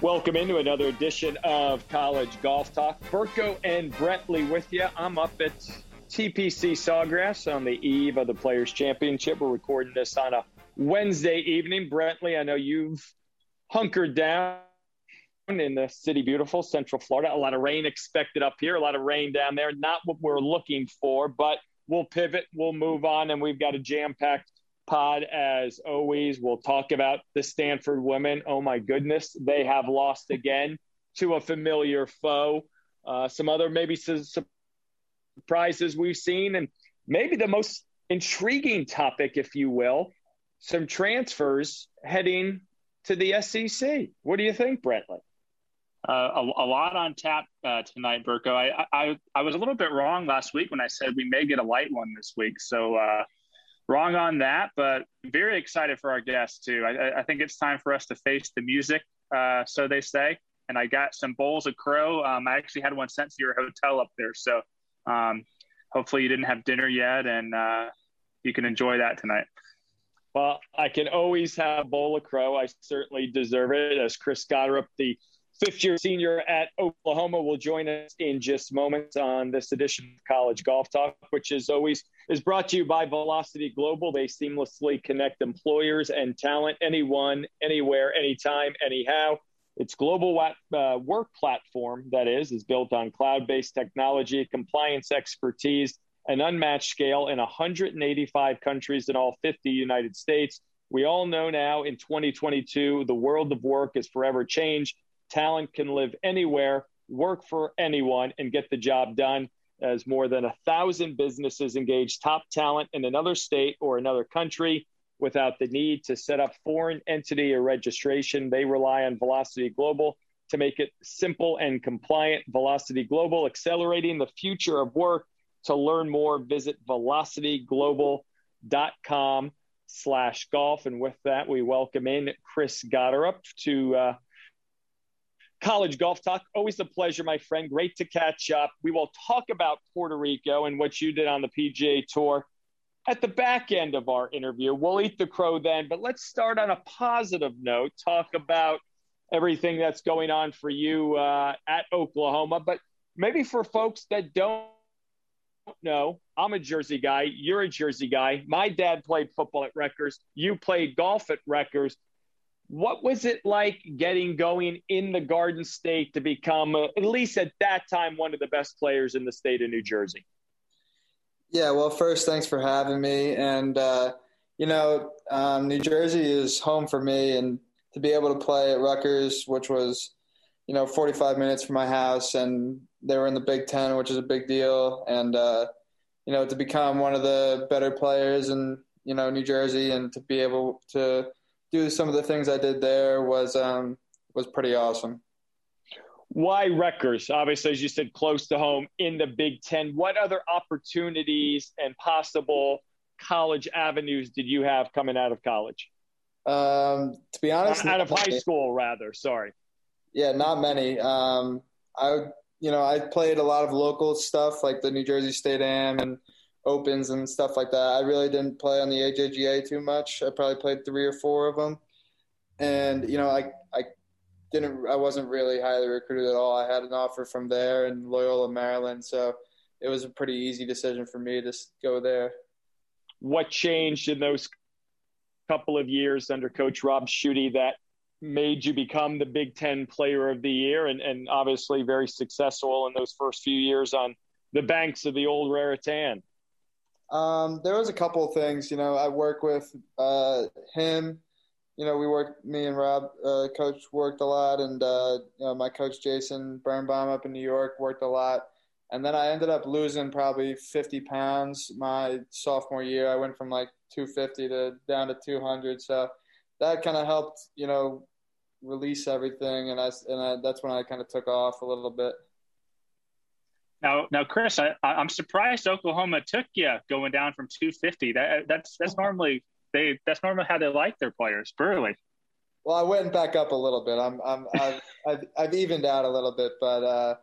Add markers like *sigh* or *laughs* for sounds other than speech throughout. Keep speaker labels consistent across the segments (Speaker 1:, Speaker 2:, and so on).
Speaker 1: Welcome into another edition of College Golf Talk. Burko and Brentley with you. I'm up at TPC Sawgrass on the eve of the Players Championship. We're recording this on a Wednesday evening. Brentley, I know you've hunkered down in the city beautiful central florida a lot of rain expected up here a lot of rain down there not what we're looking for but we'll pivot we'll move on and we've got a jam-packed pod as always. We'll talk about the stanford women. Oh my goodness they have lost again to a familiar foe. Uh, some other maybe surprises we've seen and maybe the most intriguing topic if you will some transfers heading to the sec what do you think brentley?
Speaker 2: Uh, a, a, lot on tap uh, tonight, Burko. I, I I was a little bit wrong last week when I said we may get a light one this week. So uh, wrong on that, but very excited for our guests too. I, I think it's time for us to face the music, uh, so they say. And I got some bowls of crow. Um, I actually had one sent to your hotel up there, so um, hopefully you didn't have dinner yet, and uh, you can enjoy that tonight.
Speaker 1: Well, I can always have a bowl of crow. I certainly deserve it. As Chris Gotterup, the fifth year senior at Oklahoma will join us in just moments on this edition of College Golf Talk, which is always is brought to you by Velocity Global. They seamlessly connect employers and talent anyone, anywhere, anytime, anyhow. Its global uh, work platform, that is, is built on cloud based technology, compliance expertise, and unmatched scale in 185 countries in all 50 United States. We all know now in 2022, the world of work is forever changed Talent can live anywhere, work for anyone, and get the job done. As more than a thousand businesses engage top talent in another state or another country without the need to set up foreign entity or registration, they rely on Velocity Global to make it simple and compliant. Velocity Global, accelerating the future of work. To learn more, visit velocityglobal.com slash golf. And with that, we welcome in Chris Gotterup to uh, College Golf Talk. Always a pleasure, my friend. Great to catch up. We will talk about Puerto Rico and what you did on the PGA Tour at the back end of our interview. We'll eat the crow then, but let's start on a positive note. Talk about everything that's going on for you uh, at Oklahoma. But maybe for folks that don't know, I'm a Jersey guy. You're a Jersey guy. My dad played football at Rutgers. You played golf at Rutgers. What was it like getting going in the Garden State to become, uh, at least at that time, one of the best players in the state of New Jersey?
Speaker 3: Yeah, well, first, thanks for having me. And, uh, you know, um, New Jersey is home for me. And to be able to play at Rutgers, which was, you know, 45 minutes from my house, and they were in the Big Ten, which is a big deal. And, uh, you know, to become one of the better players in, you know, New Jersey and to be able to do some of the things I did there was um, was pretty awesome.
Speaker 1: Why Rutgers? Obviously, as you said, close to home in the Big Ten. What other opportunities and possible college avenues did you have coming out of college?
Speaker 3: Um, to be honest,
Speaker 1: out of high school, rather. Sorry.
Speaker 3: Yeah, not many. Um, I, you know, I played a lot of local stuff like the New Jersey State Am and opens and stuff like that. I really didn't play on the AJGA too much. I probably played three or four of them, and you know, I I didn't I wasn't really highly recruited at all. I had an offer from there in Loyola, Maryland, so it was a pretty easy decision for me to go there.
Speaker 1: What changed in those couple of years under Coach Rob Shutte that made you become the Big Ten Player of the Year, and, and obviously very successful in those first few years on the banks of the old Raritan?
Speaker 3: Um, there was a couple of things. You know, I work with uh, him. You know, we worked. Me and Rob, uh, coach, worked a lot, and uh, you know, my coach Jason Birnbaum up in New York worked a lot. And then I ended up losing probably 50 pounds my sophomore year. I went from like 250 to down to 200. So that kind of helped, you know, release everything. And I, and I, that's when I kind of took off a little bit.
Speaker 2: Now, now, Chris, I, I'm surprised Oklahoma took you going down from 250. That that's that's normally they that's normally how they like their players. Burley.
Speaker 3: Well, I went back up a little bit. I'm I'm *laughs* I've, I've, I've evened out a little bit, but uh,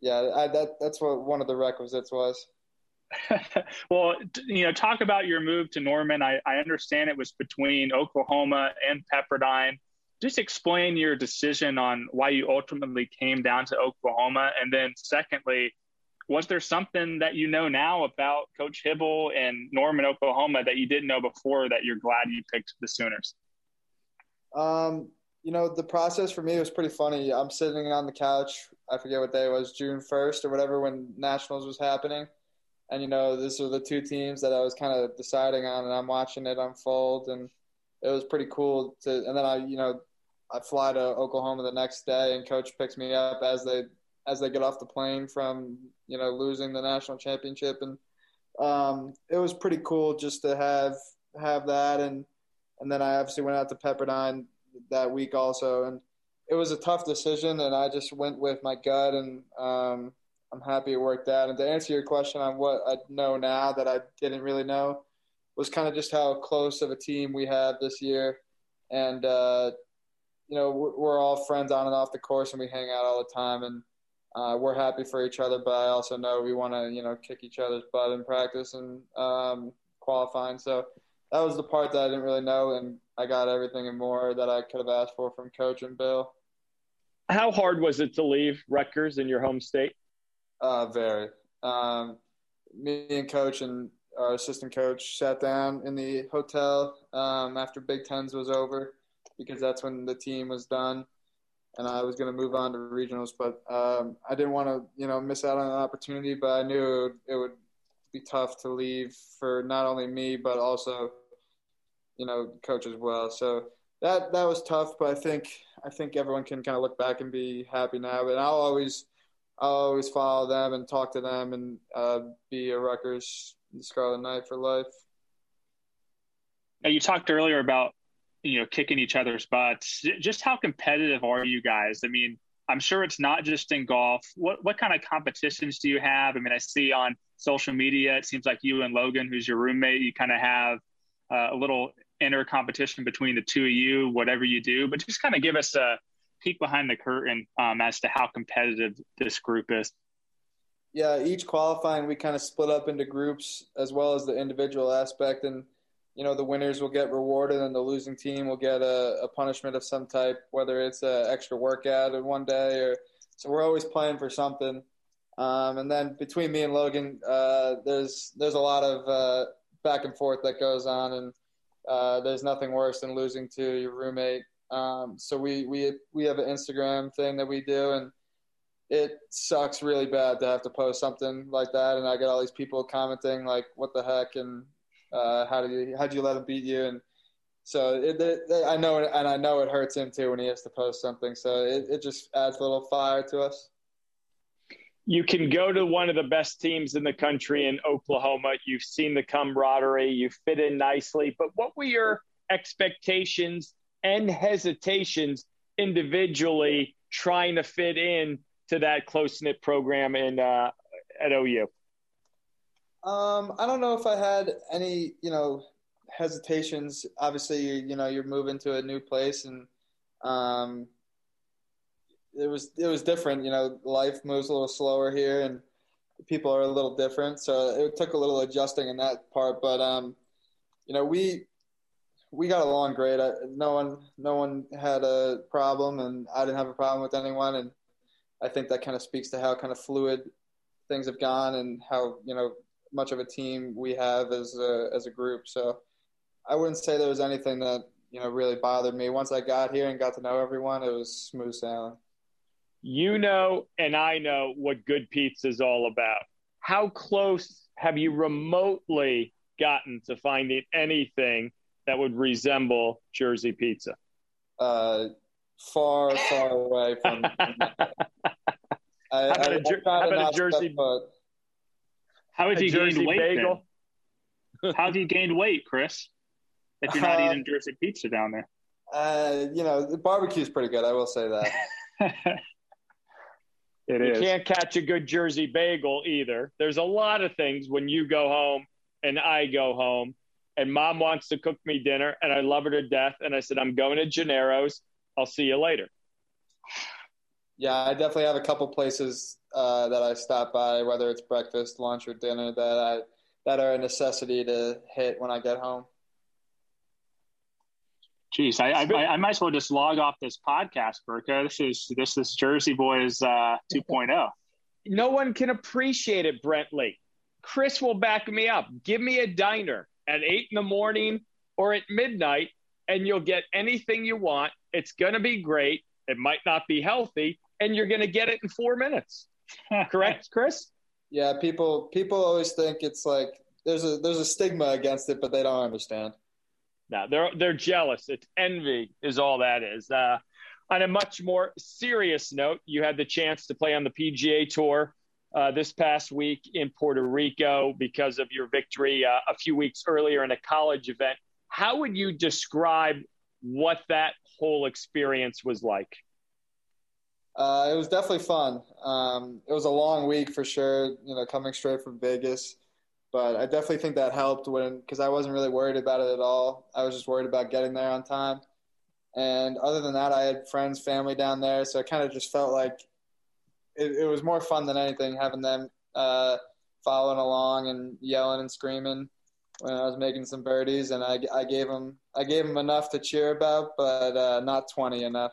Speaker 3: yeah, I, that that's what one of the requisites was. *laughs*
Speaker 2: well, you know, talk about your move to Norman. I, I understand it was between Oklahoma and Pepperdine. Just explain your decision on why you ultimately came down to Oklahoma, and then secondly, was there something that you know now about Coach Hybl and Norman, Oklahoma, that you didn't know before that you're glad you picked the Sooners?
Speaker 3: Um, you know, the process for me was pretty funny. I'm sitting on the couch. I forget what day it was, June 1st or whatever, when Nationals was happening. And, you know, these are the two teams that I was kind of deciding on, and I'm watching it unfold. And it was pretty cool to, and then I, you know, I fly to Oklahoma the next day, and coach picks me up as they as they get off the plane from you know losing the national championship, and um, it was pretty cool just to have have that, and and then I obviously went out to Pepperdine that week also, and it was a tough decision, and I just went with my gut, and um, I'm happy it worked out. And to answer your question on what I know now that I didn't really know was kind of just how close of a team we have this year, and uh, you know we're all friends on and off the course, and we hang out all the time, and uh, we're happy for each other, but I also know we want to, you know, kick each other's butt in practice and um, qualifying. So that was the part that I didn't really know, and I got everything and more that I could have asked for from Coach Hybl.
Speaker 1: How hard was it to leave Rutgers in your home state?
Speaker 3: Uh, very. Um, me and Coach and our assistant coach sat down in the hotel um, after Big Tens was over because that's when the team was done and I was going to move on to regionals, but um, I didn't want to, you know, miss out on an opportunity. But I knew it would, it would, be tough to leave for not only me, but also, you know, coach as well. So that that was tough, but I think I think everyone can kind of look back and be happy now. But I'll always I'll always follow them and talk to them and uh, be a Rutgers Scarlet Knight for life.
Speaker 2: Now you talked earlier about you know, kicking each other's butts. Just how competitive are you guys? I mean, I'm sure it's not just in golf. What what kind of competitions do you have? I mean, I see on social media, it seems like you and Logan, who's your roommate, you kind of have uh, a little inner competition between the two of you, whatever you do. But just kind of give us a peek behind the curtain um, as to how competitive this group is.
Speaker 3: Yeah, each qualifying, we kind of split up into groups as well as the individual aspect. And you know the winners will get rewarded and the losing team will get a, a punishment of some type, whether it's an extra workout in one day or so. We're always playing for something. Um, and then between me and Logan, uh, there's there's a lot of uh, back and forth that goes on, and uh, there's nothing worse than losing to your roommate. Um, so we we we have an Instagram thing that we do, and it sucks really bad to have to post something like that. And I get all these people commenting like, "What the heck?" and uh, how do you how do you let him beat you? And so it, it, I know, and I know it hurts him too when he has to post something. So it, it just adds a little fire to us.
Speaker 1: You can go to one of the best teams in the country in Oklahoma. You've seen the camaraderie. You fit in nicely. But what were your expectations and hesitations individually trying to fit in to that close knit program in uh, at OU?
Speaker 3: Um, I don't know if I had any, you know, hesitations. Obviously, you, you know, you're moving to a new place, and um, it was it was different. You know, life moves a little slower here, and people are a little different. So it took a little adjusting in that part. But um, you know, we we got along great. I, no one no one had a problem, and I didn't have a problem with anyone. And I think that kind of speaks to how kind of fluid things have gone, and how you know much of a team we have as a, as a group. So I wouldn't say there was anything that you know really bothered me. Once I got here and got to know everyone, it was smooth sailing.
Speaker 1: You know, and I know what good pizza is all about. how close have you remotely gotten to finding anything that would resemble Jersey pizza?
Speaker 3: Uh, far, far away from. *laughs* I, I,
Speaker 1: a, jer- how about a Jersey?
Speaker 2: How have you
Speaker 1: Jersey
Speaker 2: gained weight?
Speaker 1: bagel?
Speaker 2: How have you gained weight, Chris? If you're not
Speaker 3: Uh,
Speaker 2: eating Jersey pizza down there.
Speaker 3: Uh, you know, the barbecue's pretty good. I will say that. *laughs*
Speaker 2: it
Speaker 1: You
Speaker 2: is.
Speaker 1: can't catch a good Jersey bagel either. There's a lot of things when you go home and I go home and mom wants to cook me dinner and I love her to death. And I said, I'm going to Gennaro's. I'll see you later.
Speaker 3: Yeah, I definitely have a couple places uh, that I stop by, whether it's breakfast, lunch, or dinner, that I that are a necessity to hit when I get home.
Speaker 2: Jeez, I, I I might as well just log off this podcast, Burko. This is this is Jersey Boys uh, 2.0.
Speaker 1: No one can appreciate it, Brentley. Chris will back me up. Give me a diner at eight in the morning or at midnight, and you'll get anything you want. It's going to be great. It might not be healthy, and you're going to get it in four minutes. Correct, *laughs* Chris?
Speaker 3: Yeah, people people always think it's like there's a there's a stigma against it, but they don't understand.
Speaker 1: No, they're they're jealous. It's envy, is all that is. Uh, on a much more serious note, you had the chance to play on the PGA Tour uh, this past week in Puerto Rico because of your victory uh, a few weeks earlier in a college event. How would you describe what that whole experience was like?
Speaker 3: Uh, it was definitely fun. Um, it was a long week for sure. You know, coming straight from Vegas, but I definitely think that helped when because I wasn't really worried about it at all. I was just worried about getting there on time. And other than that, I had friends, family down there, so it kind of just felt like it, it was more fun than anything having them uh, following along and yelling and screaming when I was making some birdies. And I, I gave them I gave them enough to cheer about, but uh, not twenty enough.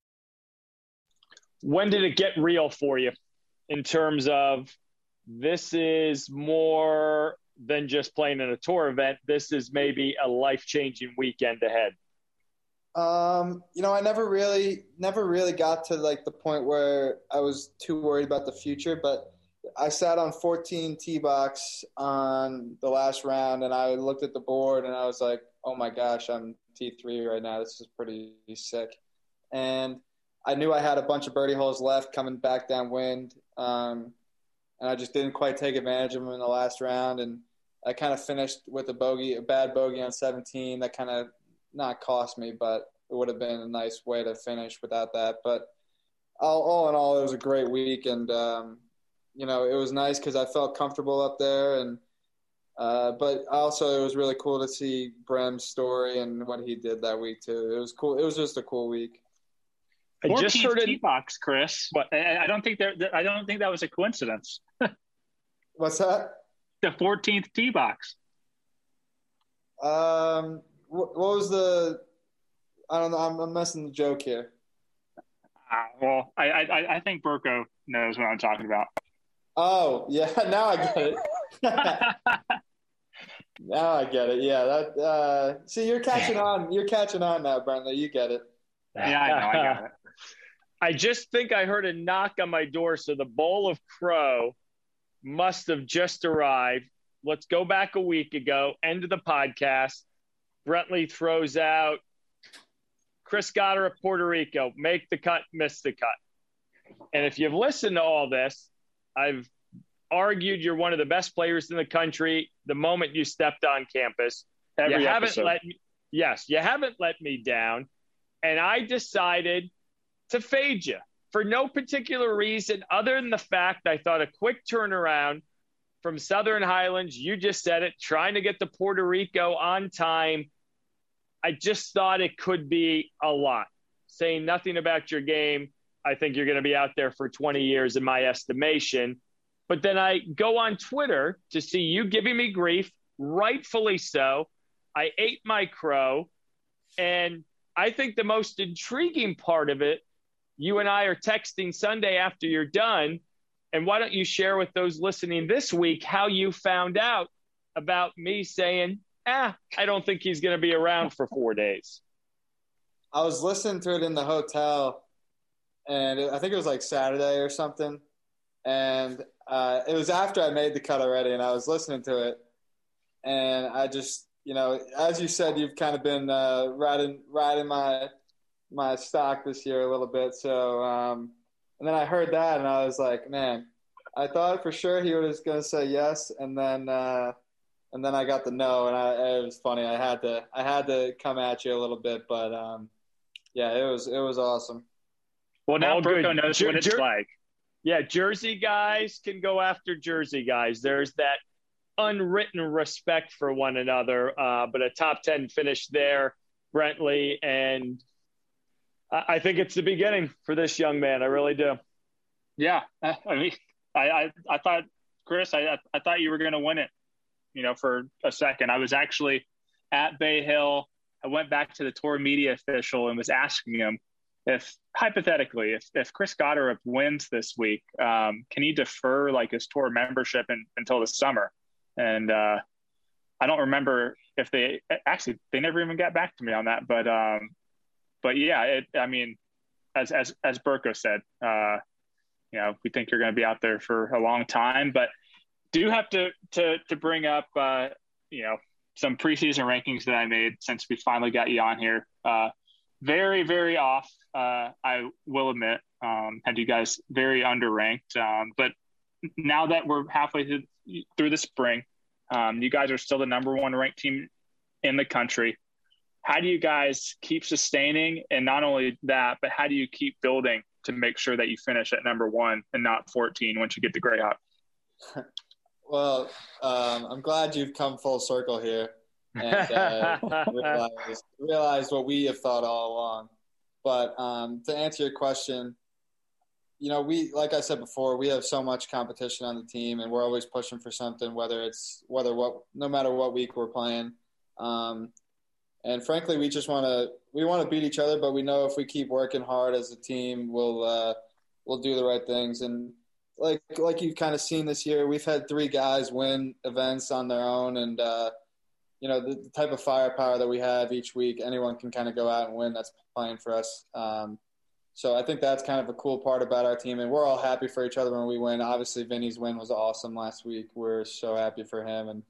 Speaker 1: When did it get real for you in terms of this is more than just playing in a tour event this is maybe a life-changing weekend ahead
Speaker 3: Um, you know, I never really, never really got to like the point where I was too worried about the future. But I sat on 14 tee box on the last round, and I looked at the board, and I was like, "Oh my gosh, I'm T3 right now. This is pretty sick." And I knew I had a bunch of birdie holes left coming back downwind, um, and I just didn't quite take advantage of them in the last round. And I kind of finished with a bogey, a bad bogey on 17. That kind of not cost me, but it would have been a nice way to finish without that. But all, all in all, it was a great week, and um, you know, it was nice because I felt comfortable up there, and uh, but also it was really cool to see Brehm's story and what he did that week too. It was cool. It was just a cool week.
Speaker 1: I just
Speaker 2: 14th
Speaker 1: heard
Speaker 2: tee box, Chris.
Speaker 1: What?
Speaker 2: I, I don't think there. I don't think that was a coincidence. *laughs*
Speaker 3: What's that?
Speaker 2: The 14th tee box.
Speaker 3: Um, what, what was the? I don't know. I'm, I'm messing the joke here.
Speaker 2: Ah, well, I, I I think Burko knows what I'm talking about.
Speaker 3: Oh yeah, *laughs* now I get it. *laughs* now I get it. Yeah, that. Uh, see, you're catching on. You're catching on now, Brentley. You get it.
Speaker 2: Yeah, I know. I got it.
Speaker 1: I just think I heard a knock on my door. So the bowl of crow must have just arrived. Let's go back a week ago, end of the podcast. Brentley throws out Chris Gotterup of Puerto Rico, make the cut, miss the cut. And if you've listened to all this, I've argued you're one of the best players in the country the moment you stepped on campus.
Speaker 2: Every
Speaker 1: you haven't
Speaker 2: episode.
Speaker 1: let me, yes, you haven't let me down. And I decided to fade you for no particular reason other than the fact I thought a quick turnaround from Southern Highlands, you just said it, trying to get to Puerto Rico on time. I just thought it could be a lot. Saying nothing about your game, I think you're going to be out there for 20 years in my estimation. But then I go on Twitter to see you giving me grief, rightfully so. I ate my crow. And I think the most intriguing part of it, you and I are texting Sunday after you're done. And why don't you share with those listening this week how you found out about me saying, ah, I don't think he's going to be around for four days?
Speaker 3: I was listening to it in the hotel, and I think it was like Saturday or something. And uh, it was after I made the cut already, and I was listening to it, and I just, you know, as you said, you've kind of been uh, riding riding my my stock this year a little bit. So, um, and then I heard that, and I was like, man, I thought for sure he was going to say yes, and then uh, and then I got the no, and I, it was funny. I had to I had to come at you a little bit, but um, yeah, it was it was awesome.
Speaker 2: Well, now All Burko knows Jer- what it's Jer- like.
Speaker 1: Yeah, Jersey guys can go after Jersey guys. There's that unwritten respect for one another. Uh, but a top ten finish there, Brentley, and I, think it's the beginning for this young man. I really do.
Speaker 2: Yeah, *laughs* I mean, I I, I thought Chris, I I thought you were going to win it. You know, for a second, I was actually at Bay Hill I went back to the tour media official and was asking him if hypothetically, if, if Chris Gotterup wins this week, um, can he defer like his tour membership in, until the summer? And uh, I don't remember if they actually they never even got back to me on that. But um, but yeah, it, I mean, as as as Burko said, uh, you know, we think you're going to be out there for a long time, but do have to to to bring up, uh, you know, some preseason rankings that I made since we finally got you on here. Uh, very, very off. Uh, I will admit, um, had you guys very underranked. Um, but now that we're halfway through, through the spring, um, you guys are still the number one ranked team in the country. How do you guys keep sustaining? And not only that, but how do you keep building to make sure that you finish at number one and not 14 once you get to Grayhawk? *laughs*
Speaker 3: Well, um, I'm glad you've come full circle here and uh, *laughs* realized, realized what we have thought all along. But um, to answer your question, you know, we like I said before, we have so much competition on the team, and we're always pushing for something. Whether it's whether what, no matter what week we're playing, um, and frankly, we just want to we want to beat each other. But we know if we keep working hard as a team, we'll uh, we'll do the right things. And like like you've kind of seen this year, we've had three guys win events on their own, and uh, you know the, the, type of firepower that we have each week, anyone can kind of go out and win. That's playing for us. Um, so I think that's kind of a cool part about our team, and we're all happy for each other when we win. Obviously, Vinny's win was awesome last week. We're so happy for him, and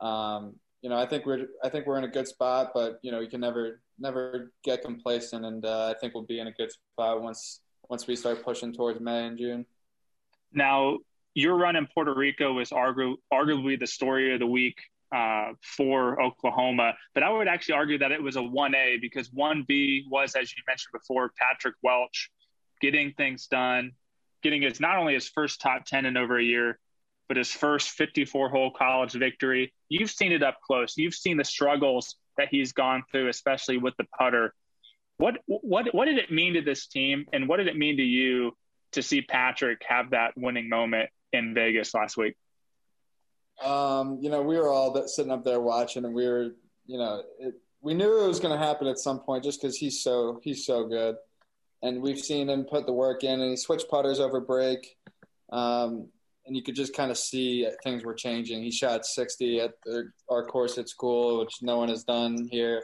Speaker 3: um, you know I think we're I think we're in a good spot, but you know you can never never get complacent, and uh, I think we'll be in a good spot once once we start pushing towards May and June.
Speaker 2: Now, your run in Puerto Rico was argu- arguably the story of the week uh, for Oklahoma, but I would actually argue that it was a 1A because 1B was, as you mentioned before, Patrick Welch getting things done, getting his not only his first top 10 in over a year, but his first 54 hole college victory. You've seen it up close. You've seen the struggles that he's gone through, especially with the putter. What what what did it mean to this team, and what did it mean to you to see Patrick have that winning moment in Vegas last week?
Speaker 3: Um, you know, we were all sitting up there watching, and we were, you know, it, we knew it was going to happen at some point, just because he's so he's so good, and we've seen him put the work in, and he switched putters over break, um, and you could just kind of see things were changing. He shot 60 at the, our course at school, which no one has done here,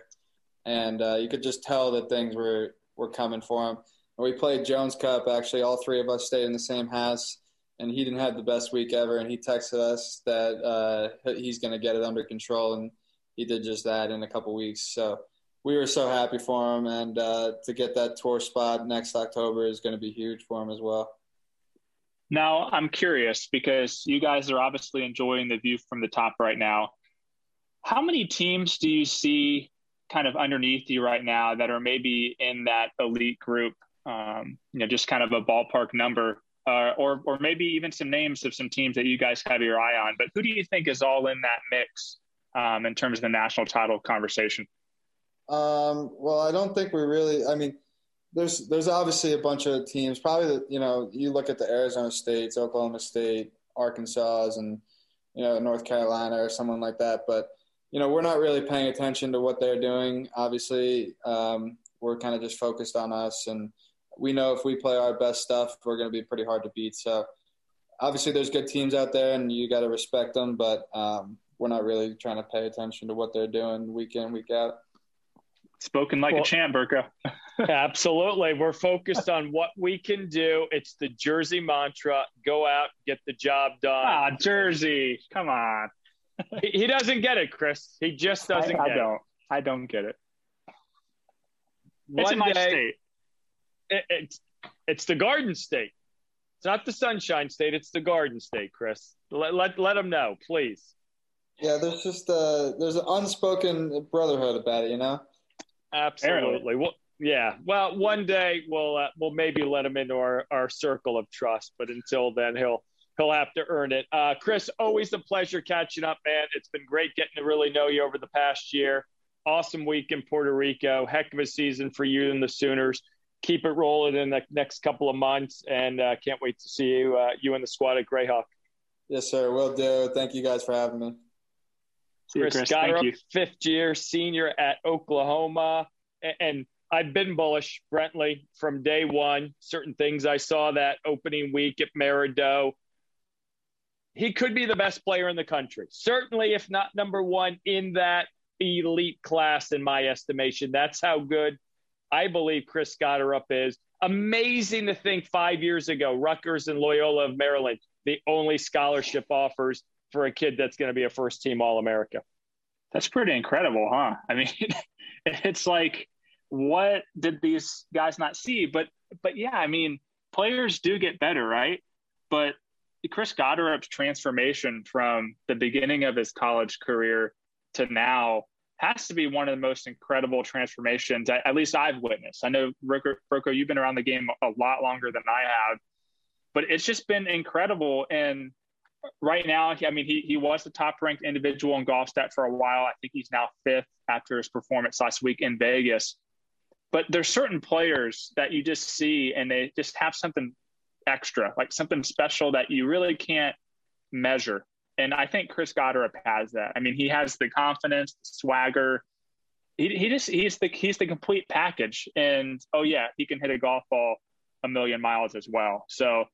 Speaker 3: and uh, you could just tell that things were were coming for him And we played Jones Cup. Actually, all three of us stayed in the same house, and he didn't have the best week ever. And he texted us that uh, he's going to get it under control, and he did just that in a couple weeks. So we were so happy for him, and uh, to get that tour spot next October is going to be huge for him as well.
Speaker 2: Now, I'm curious because you guys are obviously enjoying the view from the top right now. How many teams do you see kind of underneath you right now that are maybe in that elite group um, you know, just kind of a ballpark number, uh, or or maybe even some names of some teams that you guys have your eye on. But who do you think is all in that mix um, in terms of the national title conversation?
Speaker 3: Um, well, I don't think we really. I mean, there's there's obviously a bunch of teams. Probably, the, you know, you look at the Arizona States, Oklahoma State, Arkansas and you know North Carolina or someone like that. But you know we're not really paying attention to what they're doing. Obviously, um, we're kind of just focused on us, and we know if we play our best stuff, we're going to be pretty hard to beat. So obviously, there's good teams out there, and you got to respect them. But um, we're not really trying to pay attention to what they're doing week in week out.
Speaker 2: Spoken like well, a champ, Burko. *laughs*
Speaker 1: absolutely. We're focused on what we can do. It's the Jersey mantra go out, get the job done.
Speaker 2: Ah, Jersey. Come on.
Speaker 1: he, he, doesn't get it, Chris. He just doesn't I,
Speaker 2: I don't.
Speaker 1: It.
Speaker 2: I don't get it.
Speaker 1: One
Speaker 2: it's in my
Speaker 1: day,
Speaker 2: state.
Speaker 1: It, it's, it's the Garden State. It's not the Sunshine State. It's the Garden State, Chris. Let, let, let them know, please.
Speaker 3: Yeah, there's just uh, there's an unspoken brotherhood about it, you know.
Speaker 1: Absolutely. Well, yeah. Well, one day we'll uh, we'll maybe let him into our, our circle of trust, but until then, he'll he'll have to earn it. Uh, Chris, always a pleasure catching up, man. It's been great getting to really know you over the past year. Awesome week in Puerto Rico. Heck of a season for you and the Sooners. Keep it rolling in the next couple of months, and uh, can't wait to see you uh, you and the squad at Grayhawk.
Speaker 3: Yes, sir. Will do. Thank you guys for having me.
Speaker 1: Chris, Chris Gotterup, fifth year senior at Oklahoma. And I've been bullish, Brentley, from day one. Certain things I saw that opening week at Maridoe. He could be the best player in the country. Certainly, if not number one in that elite class, in my estimation. That's how good I believe Chris Gotterup is. Amazing to think five years ago, Rutgers and Loyola of Maryland, the only scholarship offers for a kid that's going to be a first team All America.
Speaker 2: That's pretty incredible, huh? I mean, *laughs* it's like, what did these guys not see? But, but yeah, I mean, players do get better, right? But Chris Gotterup's transformation from the beginning of his college career to now has to be one of the most incredible transformations, at least I've witnessed. I know, Burko, you've been around the game a lot longer than I have, but it's just been incredible. And right now, I mean, he, he was the top ranked individual in golf stat for a while. I think he's now fifth after his performance last week in Vegas. But there's certain players that you just see and they just have something extra, like something special that you really can't measure. And I think Chris Gotterup has that. I mean, he has the confidence, the swagger. He, he just he's the he's the complete package. And oh yeah, he can hit a golf ball a million miles as well. So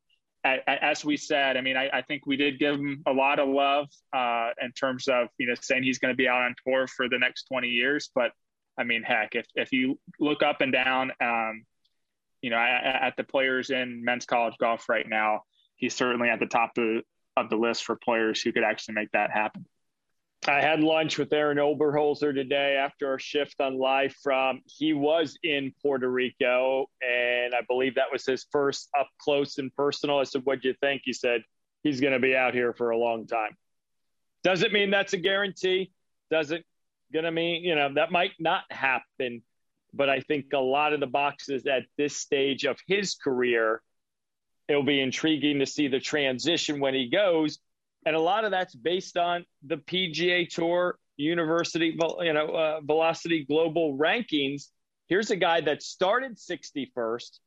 Speaker 2: as we said, I mean, I, I, think we did give him a lot of love uh, in terms of you know saying he's going to be out on tour for the next 20 years. But I mean, heck, if if you look up and down, um, you know, at, at the players in men's college golf right now, he's certainly at the top of, of the list for players who could actually make that happen.
Speaker 1: I had lunch with Aaron Oberholser today after our shift on live from. He was in Puerto Rico, and I believe that was his first up close and personal. I said, "What'd you think?" He said, "He's going to be out here for a long time." Doesn't mean that's a guarantee. Doesn't going to mean you know that might not happen. But I think a lot of the boxes at this stage of his career, it'll be intriguing to see the transition when he goes and a lot of that's based on the PGA Tour University, you know, uh, Velocity Global rankings. Here's a guy that started 61st.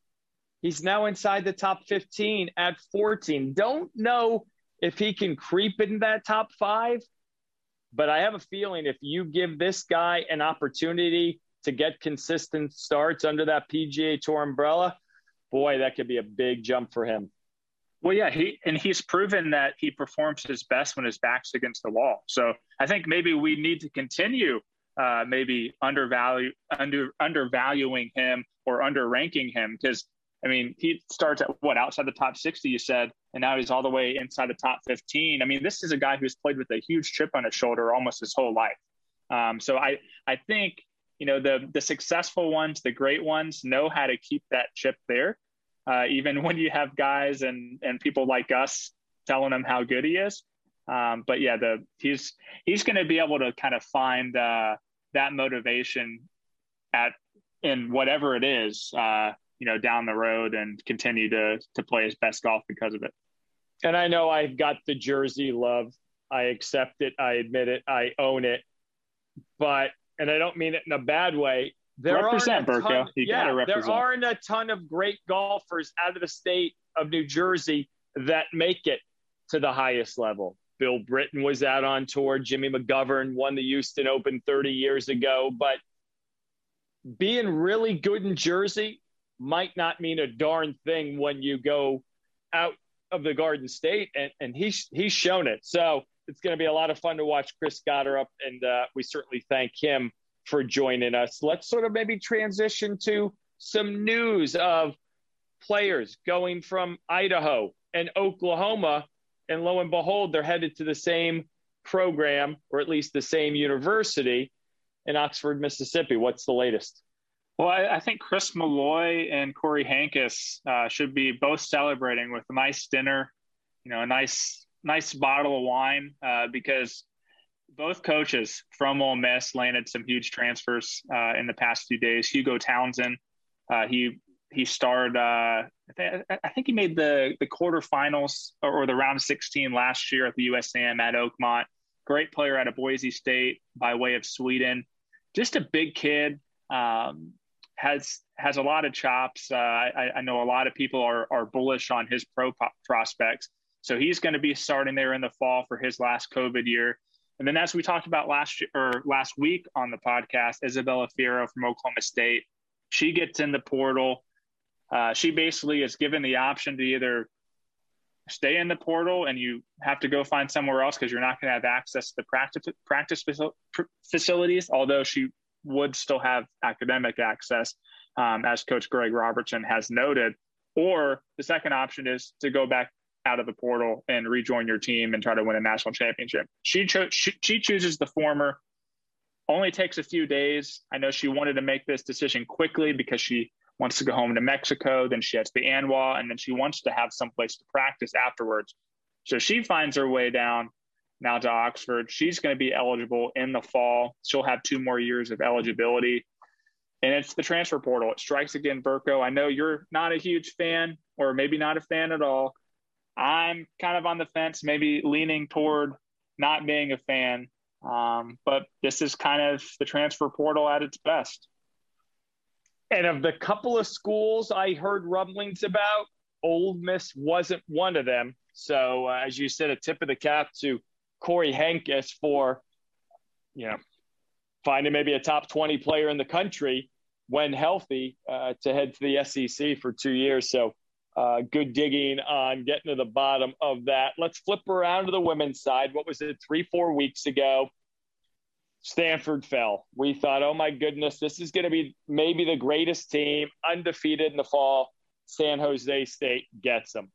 Speaker 1: He's now inside the top 15 at 14. Don't know if he can creep in that top five, but I have a feeling if you give this guy an opportunity to get consistent starts under that PGA Tour umbrella, boy, that could be a big jump for him.
Speaker 2: Well, yeah, he and he's proven that he performs his best when his back's against the wall. So I think maybe we need to continue uh, maybe undervalue under undervaluing him or underranking him because I mean he starts at what outside the top sixty you said, and now he's all the way inside the top fifteen. I mean this is a guy who's played with a huge chip on his shoulder almost his whole life. Um, so I I think you know the the successful ones, the great ones know how to keep that chip there uh, even when you have guys and and people like us telling him how good he is. Um, but yeah, the he's he's going to be able to kind of find uh, that motivation at in whatever it is, uh, you know, down the road and continue to to play his best golf because of it.
Speaker 1: And I know I've got the jersey love. I accept it. I admit it. I own it. But and I don't mean it in a bad way
Speaker 2: there represent Burko. You
Speaker 1: yeah, there aren't a ton of great golfers out of the state of New Jersey that make it to the highest level. Bill Britton was out on tour. Jimmy McGovern won the Houston Open 30 years ago. But being really good in Jersey might not mean a darn thing when you go out of the Garden State, and, and he's he's shown it. So it's going to be a lot of fun to watch Chris Gotterup, and uh, we certainly thank him for joining us. Let's sort of maybe transition to some news of players going from Idaho and Oklahoma, and lo and behold, they're headed to the same program, or at least the same university in Oxford, Mississippi. What's the latest?
Speaker 2: Well, I, I, think Chris Malloy and Kory Henkes uh, should be both celebrating with a nice dinner, you know, a nice nice bottle of wine, uh, because both coaches from Ole Miss landed some huge transfers uh, in the past few days. Hugo Townsend, uh, he he starred. Uh, I, th- I, think he made the the quarterfinals or, or the round 16 last year at the USAM at Oakmont. Great player out of Boise State by way of Sweden. Just a big kid. Um, has has a lot of chops. Uh, I, I, know a lot of people are are bullish on his pro prospects. So he's going to be starting there in the fall for his last COVID year. And then, as we talked about last year, or last week on the podcast, Isabella Fierro from Oklahoma State, she gets in the portal. Uh, she basically is given the option to either stay in the portal and you have to go find somewhere else because you're not going to have access to the practice practice facilities. Although she would still have academic access, um, as Coach Greg Robertson has noted. Or the second option is to go back out of the portal and rejoin your team and try to win a national championship. She, cho- she, she chooses the former. Only takes a few days. I know she wanted to make this decision quickly because she wants to go home to Mexico. Then she has the ANWA, and then she wants to have some place to practice afterwards. So she finds her way down now to Oxford. She's going to be eligible in the fall. She'll have two more years of eligibility. And it's the transfer portal. It strikes again, Burko. I know you're not a huge fan, or maybe not a fan at all. I'm kind of on the fence, maybe leaning toward not being a fan. Um, but this is kind of the transfer portal at its best.
Speaker 1: And of the couple of schools I heard rumblings about, Ole Miss wasn't one of them. So, uh, as you said, a tip of the cap to Kory Henkes for, you know, finding maybe a top 20 player in the country when healthy uh, to head to the SEC for two years. So uh, good digging on getting to the bottom of that. Let's flip around to the women's side. What was it, three, four weeks ago? Stanford fell. We thought, oh my goodness, this is going to be maybe the greatest team, undefeated in the fall. San Jose State gets them.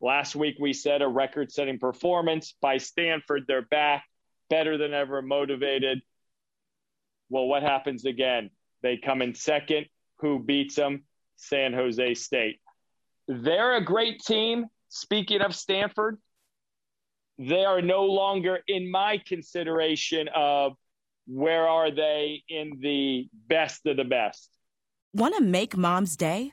Speaker 1: Last week, we said a record setting performance by Stanford. They're back, better than ever, motivated. Well, what happens again? They come in second. Who beats them? San Jose State. They're a great team. Speaking of Stanford, they are no longer in my consideration of where are they in the best of the best.
Speaker 4: Want to make mom's day?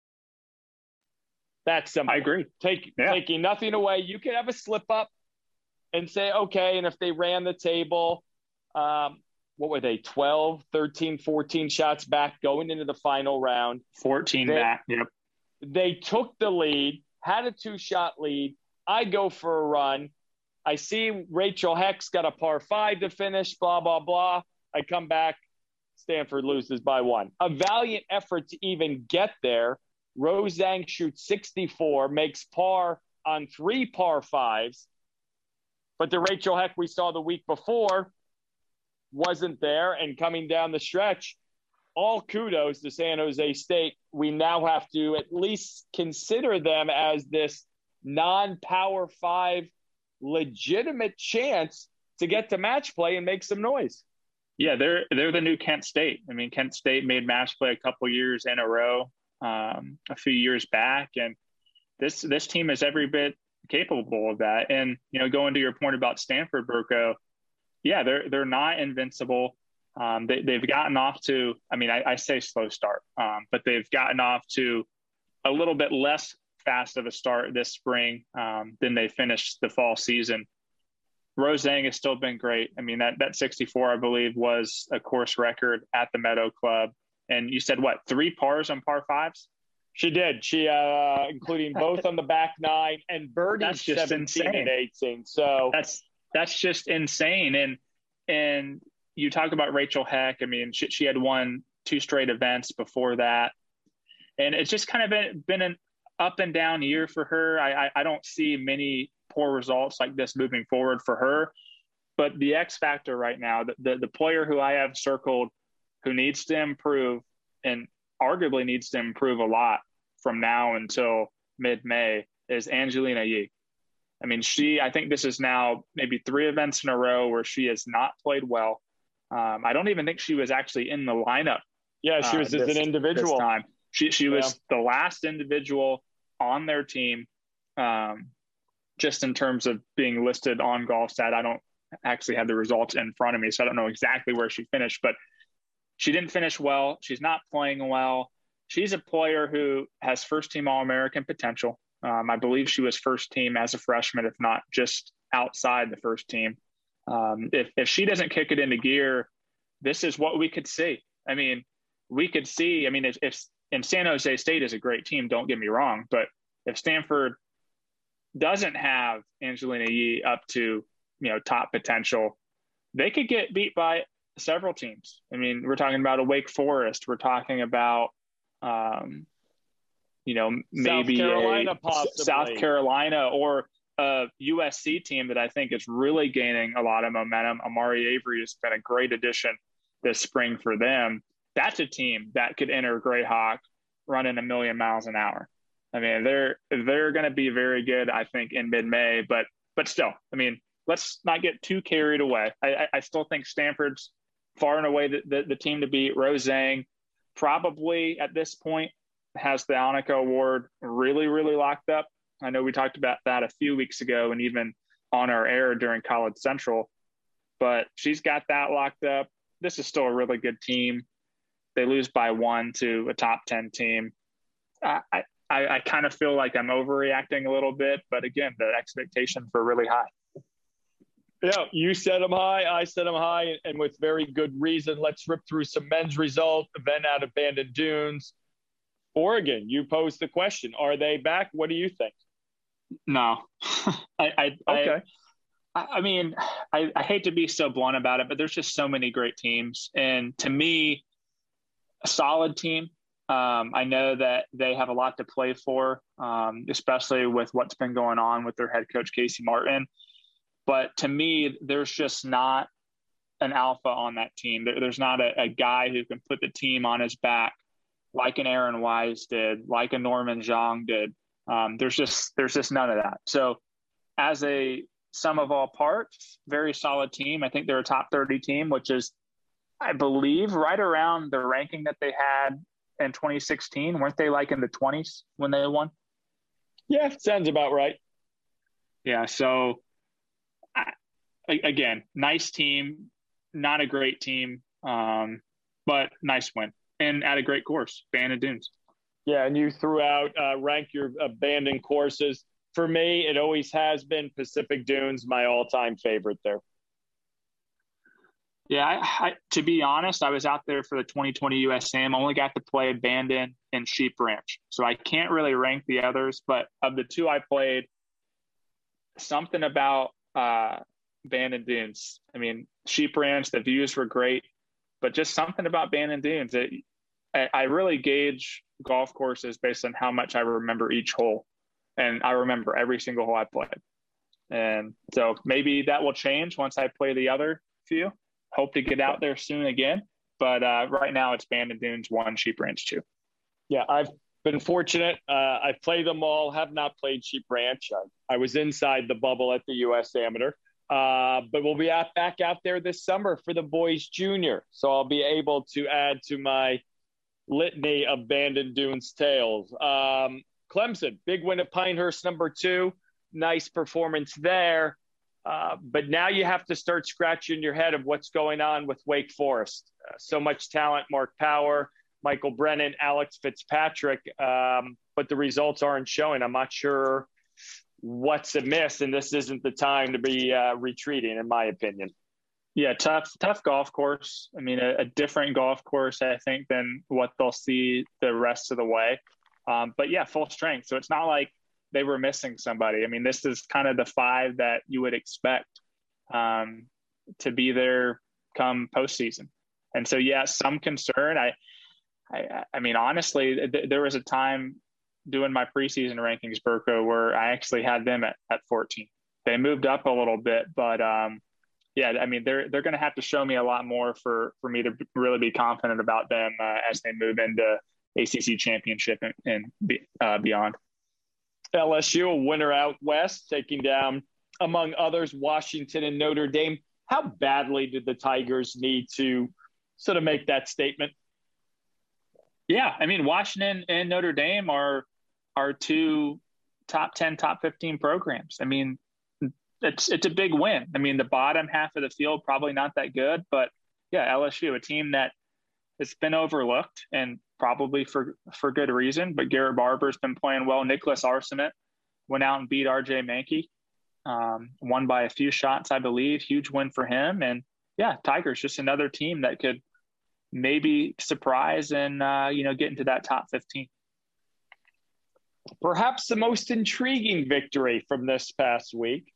Speaker 1: That's simple.
Speaker 2: I agree.
Speaker 1: Take, yeah. Taking nothing away. You could have a slip up and say, okay, and if they ran the table, um, what were they, 12, 13, 14 shots back going into the final round?
Speaker 2: 14 they, back, yep.
Speaker 1: They took the lead, had a two shot lead. I go for a run. I see Rachel Heck's got a par five to finish, blah, blah, blah. I come back. Stanford loses by one. A valiant effort to even get there Rose shoots 64, makes par on three par fives. But the Rachel Heck we saw the week before wasn't there. And coming down the stretch, all kudos to San Jose State. We now have to at least consider them as this non power five legitimate chance to get to match play and make some noise.
Speaker 2: Yeah, they're they're the new Kent State. I mean, Kent State made match play a couple years in a row um, a few years back, and this this team is every bit capable of that. And you know, going to your point about Stanford, Burko, yeah, they're they're not invincible. Um, they, they've gotten off to, I mean, I, I say slow start, um, but they've gotten off to a little bit less fast of a start this spring um, than they finished the fall season. Rose Zhang has still been great. I mean, that, that 64, I believe, was a course record at the Meadow Club. And you said what, three pars on par fives?
Speaker 1: She did. She, uh, including both on the back nine and birdie
Speaker 2: that's just
Speaker 1: 17
Speaker 2: insane.
Speaker 1: and 18. So
Speaker 2: that's that's just insane. And and you talk about Rachel Heck. I mean, she, she had won two straight events before that, and it's just kind of been, been an up and down year for her. I, I, I don't see many poor results like this moving forward for her. But the X factor right now, the, the, the player who I have circled who needs to improve and arguably needs to improve a lot from now until mid May is Angelina Yee. I mean, she, I think this is now maybe three events in a row where she has not played well. Um, I don't even think she was actually in the lineup.
Speaker 1: yeah, she
Speaker 2: uh,
Speaker 1: was as
Speaker 2: this-
Speaker 1: an individual.
Speaker 2: Time. She, she was the last individual on their team, um, just in terms of being listed on GolfStat. I don't actually have the results in front of me, so I don't know exactly where she finished, but she didn't finish well. She's not playing well. She's a player who has first team All American potential. Um, I believe she was first team as a freshman, if not just outside the first team. Um, if, if she doesn't kick it into gear, this is what we could see. I mean, we could see, I mean, if, if and San Jose State is a great team, don't get me wrong, but if Stanford doesn't have Angelina Yee up to, you know, top potential, they could get beat by several teams. I mean, we're talking about a Wake Forest. We're talking about, um, you know, maybe
Speaker 1: Carolina,
Speaker 2: a. South Carolina or a USC team that I think is really gaining a lot of momentum. Amari Avery has been a great addition this spring for them. That's a team that could enter Grayhawk running a million miles an hour. I mean, they're they're going to be very good, I think, in mid-May. But but still, I mean, let's not get too carried away. I, I still think Stanford's far and away the, the, the team to beat. Rose Zhang probably at this point has the Annika Award really, really locked up. I know we talked about that a few weeks ago and even on our air during College Central, but she's got that locked up. This is still a really good team. They lose by one to a top 10 team. I, I, I kind of feel like I'm overreacting a little bit, but again, the expectations were really high.
Speaker 1: Yeah, you set them high, I set them high, and with very good reason. Let's rip through some men's result. Event out of Bandon Dunes. Oregon, you posed the question. Are they back? What do you think?
Speaker 2: No, *laughs* I, I,
Speaker 1: Okay.
Speaker 2: I, I mean, I, I hate to be so blunt about it, but there's just so many great teams. And to me, a solid team. Um, I know that they have a lot to play for, um, especially with what's been going on with their head coach, Casey Martin. But to me, there's just not an alpha on that team. There, there's not a, a guy who can put the team on his back like an Aaron Wise did, like a Norman Xiong did. Um, there's just there's just none of that. So as a sum of all parts, very solid team. I think they're a top 30 team, which is, I believe, right around the ranking that they had in 2016. Weren't they like in the 20s when they won?
Speaker 1: Yeah, sounds about right.
Speaker 2: Yeah. So again, nice team, not a great team, um, but nice win and at a great course, Bandon Dunes.
Speaker 1: Yeah, and you threw out uh, rank your Bandon courses. For me, it always has been Pacific Dunes, my all-time favorite there.
Speaker 2: Yeah, I, I, to be honest, I was out there for the 2020 USAM. I only got to play Bandon and Sheep Ranch, so I can't really rank the others. But of the two I played, something about uh, Bandon Dunes. I mean, Sheep Ranch, the views were great, but just something about Bandon Dunes. It, I, I really gauge golf courses based on how much I remember each hole, and I remember every single hole I played. And so maybe that will change once I play the other few. Hope to get out there soon again. But uh, right now it's Bandon Dunes one, Sheep Ranch two.
Speaker 1: Yeah, I've been fortunate. Uh, I've played them all, have not played Sheep Ranch. I, I was inside the bubble at the U.S. Amateur. Uh, but we'll be back out there this summer for the boys junior. So I'll be able to add to my litany of Bandon Dunes tales. Um, Clemson, big win at Pinehurst, number two. Nice performance there. Uh, but now you have to start scratching your head of what's going on with Wake Forest. Uh, so much talent, Mark Power, Michael Brennan, Alex Fitzpatrick, um, but the results aren't showing. I'm not sure what's amiss, and this isn't the time to be uh, retreating, in my opinion.
Speaker 2: Yeah, tough, tough golf course. I mean, a, a, different golf course, I think, than what they'll see the rest of the way. Um, but yeah, full strength. So it's not like they were missing somebody. I mean, this is kind of the five that you would expect um, to be there come postseason. And so, yeah, some concern. I, I, I mean, honestly, th- there was a time doing my preseason rankings, Burko, where I actually had them at, at 14. They moved up a little bit, but um, yeah, I mean, they're they're going to have to show me a lot more for for me to really be confident about them uh, as they move into ACC championship and, and uh, beyond.
Speaker 1: LSU, a winner out west, taking down, among others, Washington and Notre Dame. How badly did the Tigers need to sort of make that statement?
Speaker 2: Yeah, I mean, Washington and Notre Dame are are two top 10, top 15 programs. I mean, it's it's a big win. I mean, the bottom half of the field probably not that good, but yeah, LSU, a team that has been overlooked and probably for for good reason. But Garrett Barber's been playing well. Nicholas Arcemet went out and beat R.J. Manke, um, won by a few shots, I believe. Huge win for him. And yeah, Tigers just another team that could maybe surprise and uh, you know get into that top fifteen.
Speaker 1: Perhaps the most intriguing victory from this past week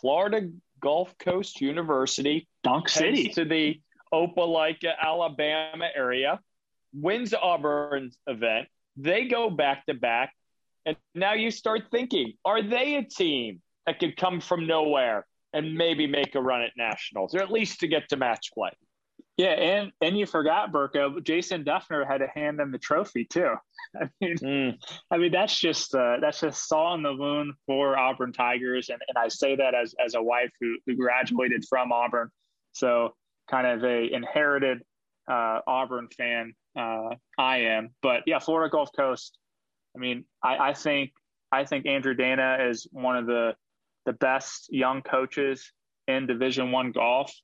Speaker 1: Florida Gulf Coast University,
Speaker 2: Dunk City,
Speaker 1: to the Opelika, Alabama area, wins Auburn's event. They go back to back. And now you start thinking, are they a team that could come from nowhere and maybe make a run at nationals, or at least to get to match play?
Speaker 2: Yeah, and and you forgot Burko. Jason Dufner had to hand them the trophy too. *laughs* I mean, mm. I mean that's just uh, that's just salt in the wound for Auburn Tigers, and, and I say that as as a wife who who graduated from Auburn, so kind of a inherited uh, Auburn fan. Uh, I am, but yeah, Florida Gulf Coast. I mean, I, I think I think Andrew Dana is one of the the best young coaches in Division One golf.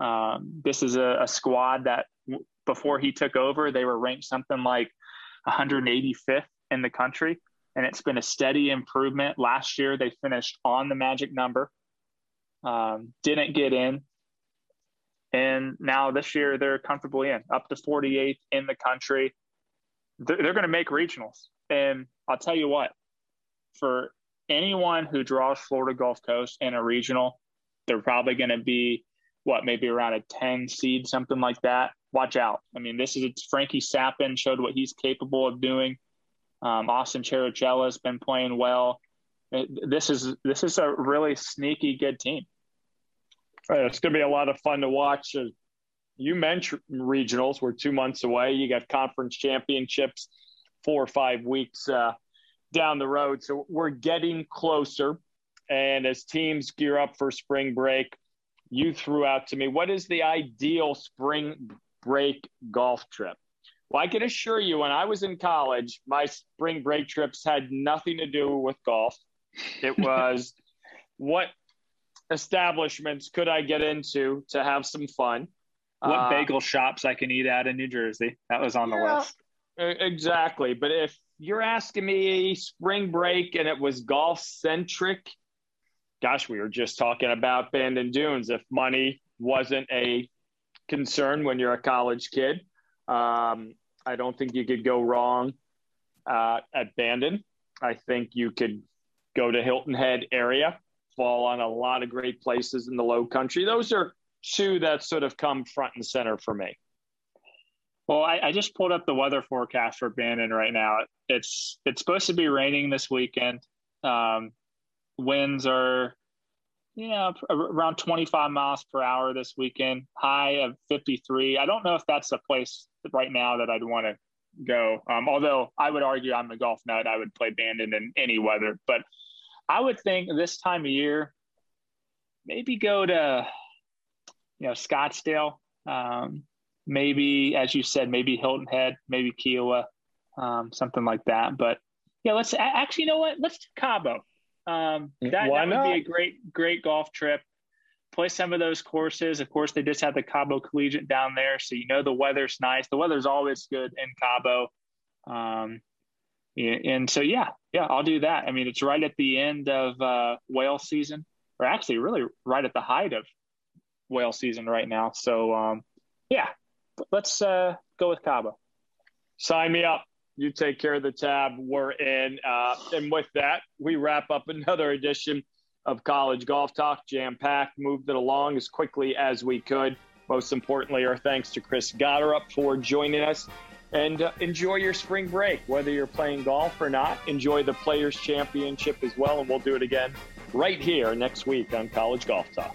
Speaker 2: Um, this is a, a squad that before he took over, they were ranked something like 185th in the country, and it's been a steady improvement. Last year, they finished on the magic number, um, didn't get in, and now this year they're comfortably in, up to 48th in the country. They're, they're going to make regionals, and I'll tell you what, for anyone who draws Florida Gulf Coast in a regional, they're probably going to be what maybe around a 10 seed, something like that watch out. I mean, this is Frankie Sappin showed what he's capable of doing. Um, Austin Chericella has been playing well. This is this is a really sneaky good team.
Speaker 1: It's going to be a lot of fun to watch. Uh, you mentioned regionals. We're two months away. You got conference championships, four or five weeks uh, down the road. So we're getting closer. And as teams gear up for spring break, you threw out to me what is the ideal spring break golf trip. Well, I can assure you, when I was in college, my spring break trips had nothing to do with golf. It *laughs* was what establishments could I get into to have some fun?
Speaker 2: What uh, bagel shops I can eat at in New Jersey? That was on the yeah, list.
Speaker 1: Exactly. But if you're asking me spring break and it was golf centric, gosh, we were just talking about Bandon Dunes. If money wasn't a concern when you're a college kid. Um, I don't think you could go wrong uh, at Bandon. I think you could go to Hilton Head area, fall on a lot of great places in the low country. Those are two that sort of come front and center for me.
Speaker 2: Well, I, I just pulled up the weather forecast for Bandon right now. It's it's supposed to be raining this weekend. Um, winds are you know around 25 miles per hour this weekend, high of 53. I don't know if that's a place right now that I'd want to go. Um, although I would argue I'm a golf nut, I would play Bandon in any weather. But I would think this time of year, maybe go to, you know, Scottsdale. Um, maybe, as you said, maybe Hilton Head, maybe Kiawah um, something like that. But yeah, let's actually, you know what? Let's do Cabo. Um, that, that would not? be a great, great golf trip. Play some of those courses. Of course, they just have the Cabo Collegiate down there, so you know the weather's nice. The weather's always good in Cabo. Um, and so, yeah, yeah, I'll do that. I mean, it's right at the end of uh, whale season, or actually, really right at the height of whale season right now. So, um, yeah, let's uh, go with Cabo.
Speaker 1: Sign me up. You take care of the tab. We're in. Uh, and with that, we wrap up another edition of College Golf Talk, jam packed, moved it along as quickly as we could. Most importantly, our thanks to Chris Gotterup for joining us and uh, enjoy your spring break, whether you're playing golf or not. Enjoy the Players Championship as well, and we'll do it again right here next week on College Golf Talk.